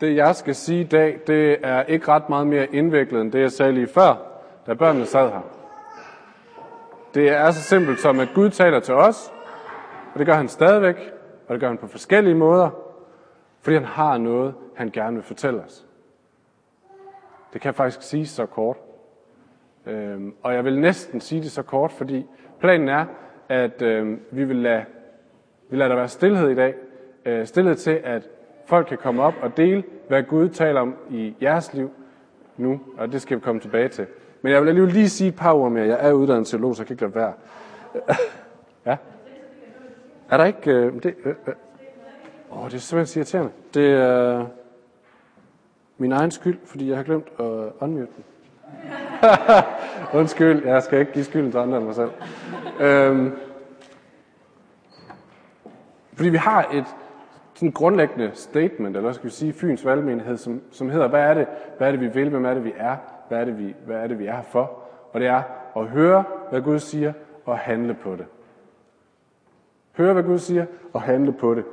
Det jeg skal sige i dag, det er ikke ret meget mere indviklet end det, jeg sagde lige før, da børnene sad her. Det er så simpelt som, at Gud taler til os, og det gør han stadigvæk, og det gør han på forskellige måder, fordi han har noget, han gerne vil fortælle os. Det kan faktisk sige så kort. Øhm, og jeg vil næsten sige det så kort, fordi planen er, at øhm, vi vil lade, vi lader der være stillhed i dag. Øh, stillhed til, at folk kan komme op og dele, hvad Gud taler om i jeres liv nu, og det skal vi komme tilbage til. Men jeg vil alligevel lige sige et par ord mere. Jeg er uddannet teolog, så jeg kan ikke lade være. ja? Er der ikke... Øh, det, øh, øh. Åh, det er simpelthen irriterende. Det er min egen skyld, fordi jeg har glemt at unmute den. Undskyld, jeg skal ikke give skylden til andre end mig selv. Øhm, fordi vi har et sådan grundlæggende statement, eller skal vi sige Fyns valgmenighed, som, som hedder, hvad er, det, hvad er det, vi vil, hvem er det, vi er, hvad er det, vi, hvad er det, vi er her for? Og det er at høre, hvad Gud siger, og handle på det. Høre, hvad Gud siger, og handle på det.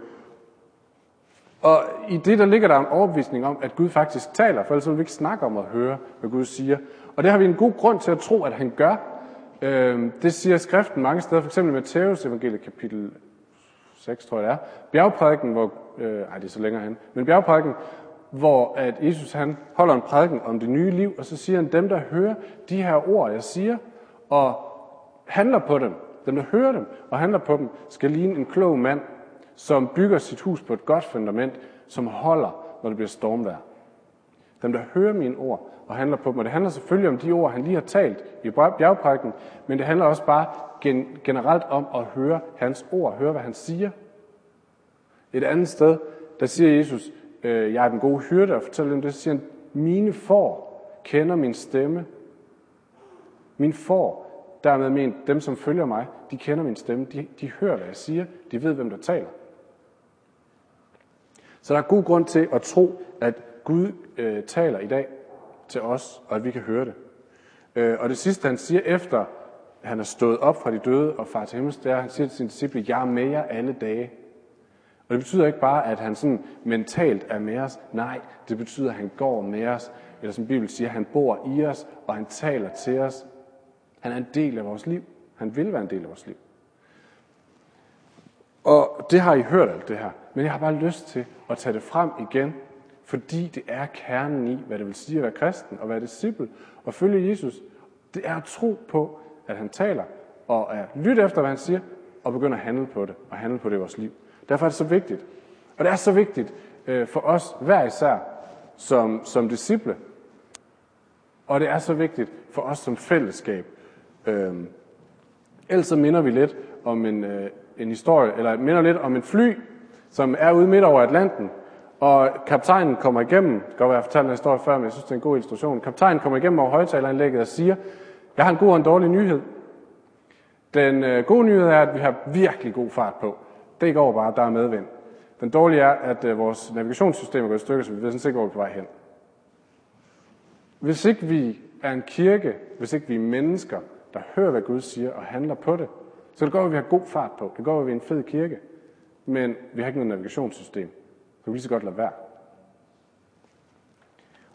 Og i det, der ligger der en overbevisning om, at Gud faktisk taler, for ellers vil vi ikke snakke om at høre, hvad Gud siger. Og det har vi en god grund til at tro, at han gør. Øhm, det siger skriften mange steder, f.eks. i Matthæus evangeliet kapitel 6, tror jeg det er. Bjergprædiken, hvor, øh, ej, det er så længere hen, men bjergprædiken, hvor at Jesus han holder en prædiken om det nye liv, og så siger han, dem der hører de her ord, jeg siger, og handler på dem, dem der hører dem og handler på dem, skal ligne en klog mand, som bygger sit hus på et godt fundament, som holder, når det bliver stormvejr. Dem, der hører mine ord og handler på dem. Og det handler selvfølgelig om de ord, han lige har talt i bjergprædiken, men det handler også bare gen- generelt om at høre hans ord, høre, hvad han siger. Et andet sted, der siger Jesus, øh, jeg er den gode hyrde, og fortæller dem det, så siger han, mine får kender min stemme. Min får, dermed men dem, som følger mig, de kender min stemme, de, de hører, hvad jeg siger, de ved, hvem der taler. Så der er god grund til at tro, at Gud øh, taler i dag til os, og at vi kan høre det. Øh, og det sidste, han siger efter, han er stået op fra de døde og far til himmels, det er, han siger til sine disciple, jeg er med jer alle dage. Og det betyder ikke bare, at han sådan mentalt er med os. Nej, det betyder, at han går med os. Eller som Bibelen siger, han bor i os, og han taler til os. Han er en del af vores liv. Han vil være en del af vores liv. Og det har I hørt alt det her. Men jeg har bare lyst til at tage det frem igen, fordi det er kernen i, hvad det vil sige at være kristen og være disciple og følge Jesus. Det er at tro på, at han taler, og at lytte efter, hvad han siger, og begynde at handle på det, og handle på det i vores liv. Derfor er det så vigtigt. Og det er så vigtigt øh, for os hver især som, som disciple. Og det er så vigtigt for os som fællesskab. Øh, ellers så minder vi lidt om en, øh, en historie, eller minder lidt om en fly, som er ude midt over Atlanten, og kaptajnen kommer igennem, det kan godt være, jeg fortalte en historie før, men jeg synes, det er en god illustration. Kaptajnen kommer igennem over højtaleranlægget og siger, jeg har en god og en dårlig nyhed. Den øh, gode nyhed er, at vi har virkelig god fart på. Det går bare, der er medvind. Den dårlige er, at øh, vores navigationssystem er gået i stykker, så vi ved sådan ikke, hvor vi er på vej hen. Hvis ikke vi er en kirke, hvis ikke vi er mennesker, der hører, hvad Gud siger og handler på det, så det går, at vi har god fart på. Det går, at vi er en fed kirke. Men vi har ikke noget navigationssystem kan du lige så godt lade være.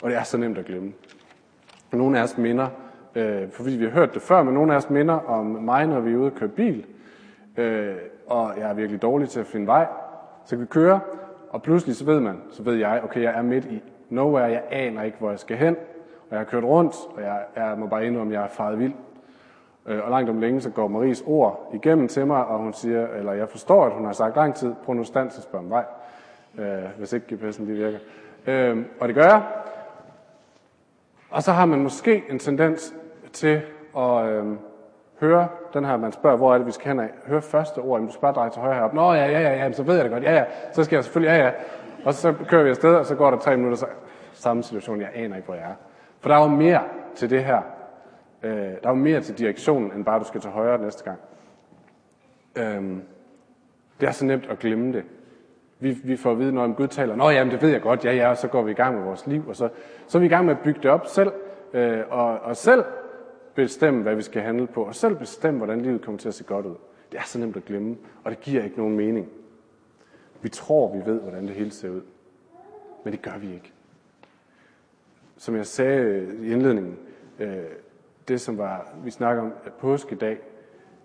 Og det er så nemt at glemme. Nogle af os minder, øh, fordi vi har hørt det før, men nogle af os minder om mig, når vi er ude og køre bil. Øh, og jeg er virkelig dårlig til at finde vej. Så vi kører, og pludselig så ved man, så ved jeg, okay, jeg er midt i nowhere, jeg aner ikke, hvor jeg skal hen. Og jeg har kørt rundt, og jeg, jeg må bare indrømme, at jeg er faret vild. Øh, og langt om længe, så går Maries ord igennem til mig, og hun siger, eller jeg forstår, at hun har sagt lang tid, prøv nu stand til at spørge om vej, øh, hvis ikke GPS'en lige virker. Øh, og det gør jeg. Og så har man måske en tendens til at øh, høre den her, man spørger, hvor er det, vi skal hen af. Høre første ord, jamen, du skal bare dreje til højre heroppe. Nå, ja, ja, ja, ja, så ved jeg det godt. Ja, ja, så skal jeg selvfølgelig, ja, ja. Og så kører vi afsted, og så går der tre minutter, så samme situation, jeg aner ikke, hvor jeg er. For der er jo mere til det her. Øh, der er jo mere til direktionen, end bare, du skal til højre næste gang. Øh, det er så nemt at glemme det. Vi, vi får at vide, når Gud taler, Nå jamen, det ved jeg godt, ja ja, og så går vi i gang med vores liv, og så, så er vi i gang med at bygge det op selv, øh, og, og selv bestemme, hvad vi skal handle på, og selv bestemme, hvordan livet kommer til at se godt ud. Det er så nemt at glemme, og det giver ikke nogen mening. Vi tror, vi ved, hvordan det hele ser ud. men det gør vi ikke. Som jeg sagde øh, i indledningen, øh, det som var, vi snakker om påskedag,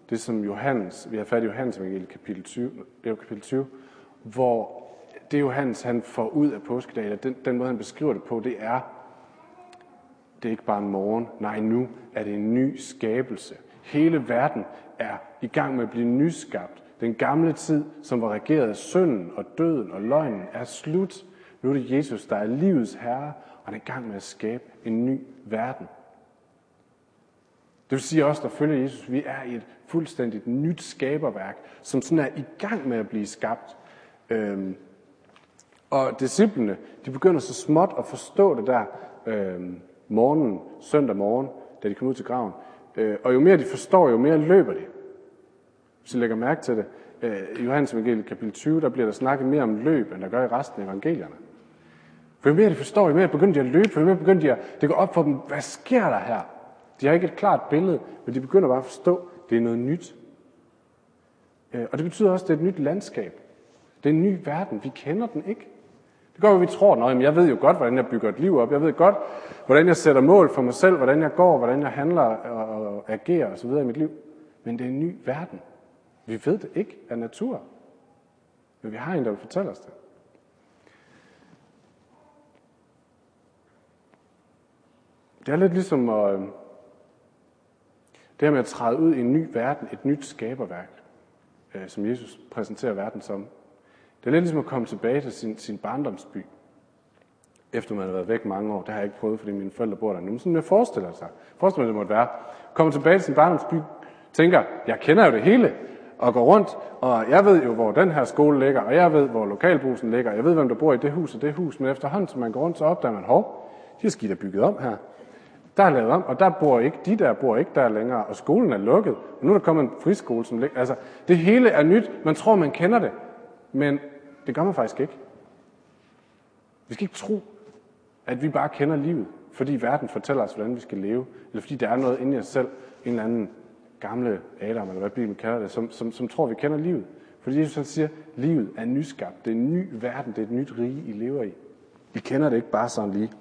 det som Johannes, vi har fat i Johannes evangeliet kapitel 20, det er kapitel 20, hvor det Johannes han får ud af påskedag, den, den måde han beskriver det på, det er, det er ikke bare en morgen, nej nu er det en ny skabelse. Hele verden er i gang med at blive nyskabt. Den gamle tid, som var regeret af synden og døden og løgnen, er slut. Nu er det Jesus, der er livets herre, og han er i gang med at skabe en ny verden. Det vil sige også, der følger Jesus, vi er i et fuldstændigt nyt skaberværk, som sådan er i gang med at blive skabt. Øhm, og disciplene, de begynder så småt at forstå det der øhm, morgenen, søndag morgen, da de kommer ud til graven. Øh, og jo mere de forstår, jo mere løber de. Hvis I lægger mærke til det, øh, i Johannes evangeliet kapitel 20, der bliver der snakket mere om løb, end der gør i resten af evangelierne. For jo mere de forstår, jo mere begynder de at løbe, for jo mere begynder de at, det går op for dem, hvad sker der her? De har ikke et klart billede, men de begynder bare at forstå, det er noget nyt. Øh, og det betyder også, at det er et nyt landskab. Det er en ny verden. Vi kender den ikke. Det går, at vi tror, at jeg ved jo godt, hvordan jeg bygger et liv op. Jeg ved godt, hvordan jeg sætter mål for mig selv, hvordan jeg går, hvordan jeg handler og agerer osv. i mit liv. Men det er en ny verden. Vi ved det ikke af natur. Men vi har en, der vil fortælle os det. Det er lidt ligesom at, det her med at træde ud i en ny verden, et nyt skaberværk, øh, som Jesus præsenterer verden som. Det er lidt ligesom at komme tilbage til sin, sin barndomsby, efter man har været væk mange år. Det har jeg ikke prøvet, fordi mine forældre bor der nu. Men sådan jeg forestiller sig. Forestil mig, det måtte være. Komme tilbage til sin barndomsby, tænker, jeg kender jo det hele, og går rundt, og jeg ved jo, hvor den her skole ligger, og jeg ved, hvor lokalbussen ligger, jeg ved, hvem der bor i det hus og det hus, men efterhånden, som man går rundt, så opdager man, hov, de er skidt er bygget om her. Der er lavet om, og der bor ikke, de der bor ikke der længere, og skolen er lukket, og nu er der kommet en friskole, som ligger, altså, det hele er nyt, man tror, man kender det, men det gør man faktisk ikke. Vi skal ikke tro, at vi bare kender livet, fordi verden fortæller os, hvordan vi skal leve, eller fordi der er noget inde i os selv, en eller anden gamle Adam, eller hvad Bibelen kalder det, som, som, som tror, vi kender livet. Fordi Jesus han siger, at livet er nyskabt. Det er en ny verden. Det er et nyt rige, I lever i. Vi kender det ikke bare sådan lige.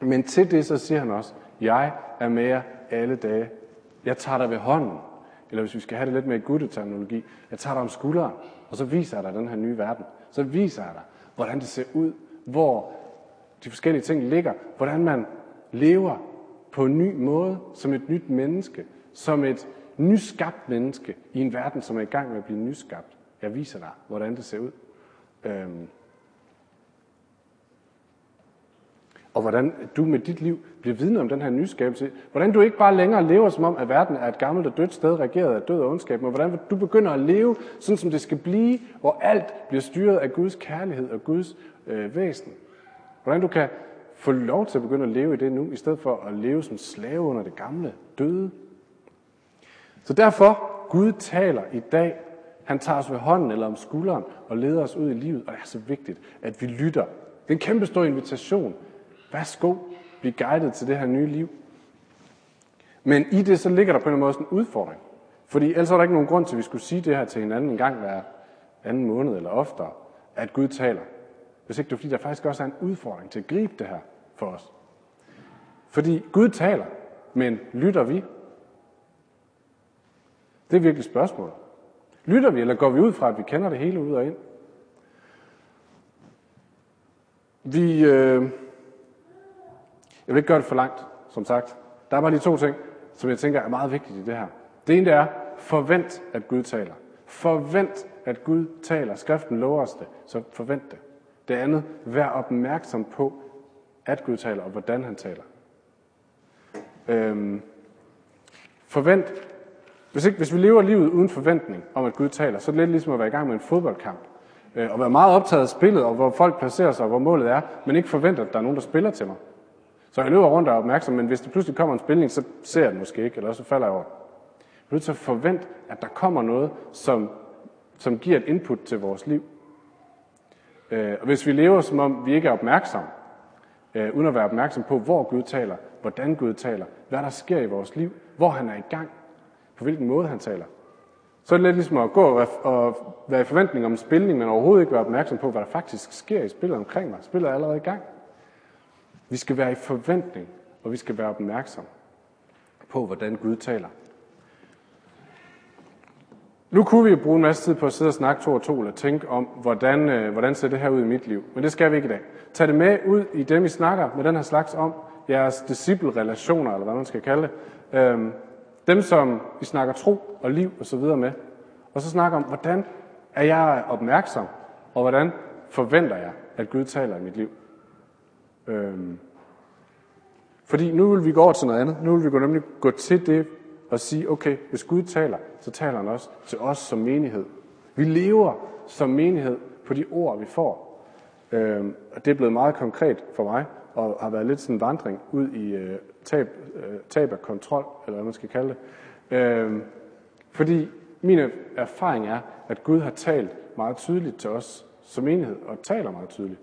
Men til det så siger han også, jeg er med jer alle dage. Jeg tager dig ved hånden. Eller hvis vi skal have det lidt mere gutteterminologi, jeg tager dig om skulderen, og så viser jeg dig den her nye verden. Så viser jeg dig, hvordan det ser ud, hvor de forskellige ting ligger, hvordan man lever på en ny måde, som et nyt menneske, som et nyskabt menneske i en verden, som er i gang med at blive nyskabt. Jeg viser dig, hvordan det ser ud. Øhm. Og hvordan du med dit liv bliver vidne om den her nyskabelse. Hvordan du ikke bare længere lever som om, at verden er et gammelt og dødt sted, regeret af død og ondskab, men hvordan du begynder at leve sådan, som det skal blive, hvor alt bliver styret af Guds kærlighed og Guds øh, væsen. Hvordan du kan få lov til at begynde at leve i det nu, i stedet for at leve som slave under det gamle, døde så derfor, Gud taler i dag. Han tager os ved hånden eller om skulderen og leder os ud i livet. Og det er så vigtigt, at vi lytter. Det er en kæmpe stor invitation. Værsgo, bliv guidet til det her nye liv. Men i det, så ligger der på en måde også en udfordring. Fordi ellers er der ikke nogen grund til, at vi skulle sige det her til hinanden en gang hver anden måned eller oftere, at Gud taler. Hvis ikke det er, fordi der faktisk også er en udfordring til at gribe det her for os. Fordi Gud taler, men lytter vi? Det er virkelig spørgsmålet. Lytter vi, eller går vi ud fra, at vi kender det hele ud og ind? Vi, øh, jeg vil ikke gøre det for langt, som sagt. Der er bare lige to ting, som jeg tænker er meget vigtige i det her. Det ene er, forvent, at Gud taler. Forvent, at Gud taler. Skriften lover os det, så forvent det. Det andet, vær opmærksom på, at Gud taler, og hvordan han taler. Øhm, forvent, hvis, ikke, hvis vi lever livet uden forventning om, at Gud taler, så er det lidt ligesom at være i gang med en fodboldkamp. Øh, og være meget optaget af spillet, og hvor folk placerer sig, og hvor målet er, men ikke forventer, at der er nogen, der spiller til mig. Så jeg løber rundt og er opmærksom, men hvis der pludselig kommer en spilning, så ser jeg den måske ikke, eller så falder jeg over. Jeg er nødt til at forvente, at der kommer noget, som, som giver et input til vores liv. Øh, og hvis vi lever, som om vi ikke er opmærksomme, øh, uden at være opmærksom på, hvor Gud taler, hvordan Gud taler, hvad der sker i vores liv, hvor han er i gang, på hvilken måde han taler, Så er det lidt ligesom at gå og være i forventning om spilning, men overhovedet ikke være opmærksom på, hvad der faktisk sker i spillet omkring mig. Spillet er allerede i gang. Vi skal være i forventning, og vi skal være opmærksom på, hvordan Gud taler. Nu kunne vi bruge en masse tid på at sidde og snakke to og to, eller tænke om, hvordan, øh, hvordan ser det her ud i mit liv. Men det skal vi ikke i dag. Tag det med ud i dem, vi snakker med den her slags om, jeres disciple-relationer, eller hvad man skal kalde det. Øhm, dem, som vi snakker tro og liv og så videre med. Og så snakker om, hvordan er jeg opmærksom, og hvordan forventer jeg, at Gud taler i mit liv. Øhm, fordi nu vil vi gå over til noget andet. Nu vil vi gå nemlig gå til det og sige, okay, hvis Gud taler, så taler han også til os som menighed. Vi lever som menighed på de ord, vi får. Øhm, og det er blevet meget konkret for mig, og har været lidt sådan en vandring ud i øh, tab, øh, tab af kontrol, eller hvad man skal kalde det. Øhm, fordi min erfaring er, at Gud har talt meget tydeligt til os som enhed, og taler meget tydeligt.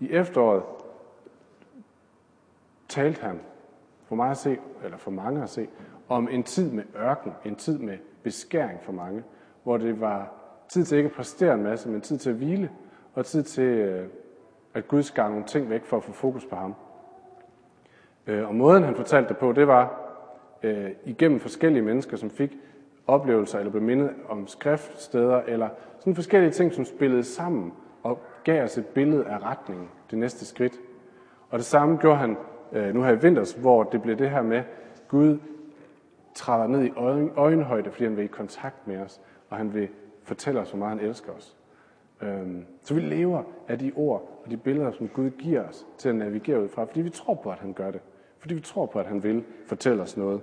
I efteråret talte han for mig at se, eller for mange at se, om en tid med ørken, en tid med beskæring for mange, hvor det var tid til ikke at præstere en masse, men tid til at hvile, og tid til, øh, at Gud skar nogle ting væk for at få fokus på ham. Øh, og måden han fortalte det på, det var øh, igennem forskellige mennesker, som fik oplevelser eller blev mindet om skriftsteder, eller sådan forskellige ting, som spillede sammen og gav os et billede af retningen, det næste skridt. Og det samme gjorde han Øh, nu her i vinters, hvor det blev det her med, Gud træder ned i øjenhøjde, fordi han vil i kontakt med os, og han vil fortælle os, hvor meget han elsker os. Øhm, så vi lever af de ord og de billeder, som Gud giver os til at navigere ud fra, fordi vi tror på, at han gør det. Fordi vi tror på, at han vil fortælle os noget.